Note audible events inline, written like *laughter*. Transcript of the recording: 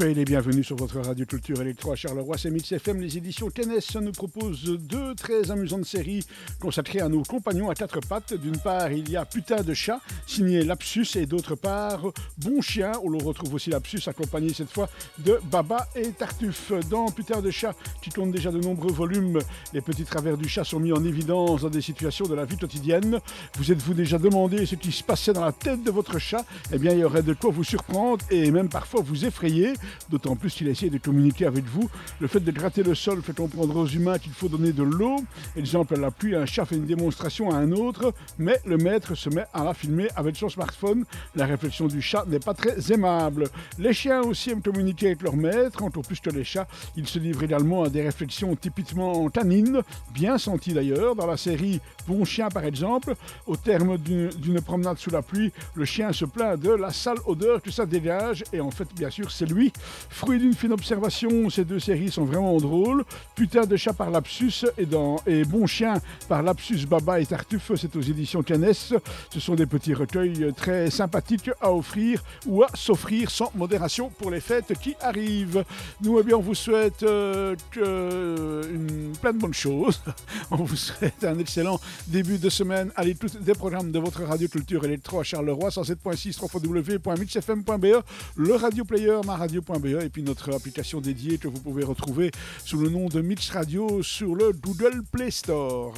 Soyez les bienvenus sur votre radio culture électro à Charleroi. C'est Mix FM. Les éditions Tennis nous proposent deux très amusantes séries consacrées à nos compagnons à quatre pattes. D'une part, il y a Putain de chat, signé Lapsus, et d'autre part, Bon chien, où l'on retrouve aussi Lapsus, accompagné cette fois de Baba et Tartuffe. Dans Putain de chat, qui compte déjà de nombreux volumes, les petits travers du chat sont mis en évidence dans des situations de la vie quotidienne. Vous êtes-vous déjà demandé ce qui se passait dans la tête de votre chat? Eh bien, il y aurait de quoi vous surprendre et même parfois vous effrayer d'autant plus qu'il a de communiquer avec vous. Le fait de gratter le sol fait comprendre aux humains qu'il faut donner de l'eau. Exemple, à la pluie, un chat fait une démonstration à un autre, mais le maître se met à la filmer avec son smartphone. La réflexion du chat n'est pas très aimable. Les chiens aussi aiment communiquer avec leur maître, encore plus que les chats. Ils se livrent également à des réflexions typiquement canines, bien senties d'ailleurs. Dans la série Bon chien par exemple, au terme d'une promenade sous la pluie, le chien se plaint de la sale odeur que ça dégage, et en fait, bien sûr, c'est lui Fruit d'une fine observation, ces deux séries sont vraiment drôles. Putain de chat par lapsus et, dans, et Bon chien par lapsus Baba et Tartuffe, c'est aux éditions Canes. Ce sont des petits recueils très sympathiques à offrir ou à s'offrir sans modération pour les fêtes qui arrivent. Nous, eh bien, on vous souhaite euh, une, plein de bonnes choses. *laughs* On vous souhaite un excellent début de semaine à l'écoute des programmes de votre radio culture électro à Charleroi, 107.6 www.mixfm.be, le radio player, ma radio.be et puis notre application dédiée que vous pouvez retrouver sous le nom de Mix Radio sur le Google Play Store.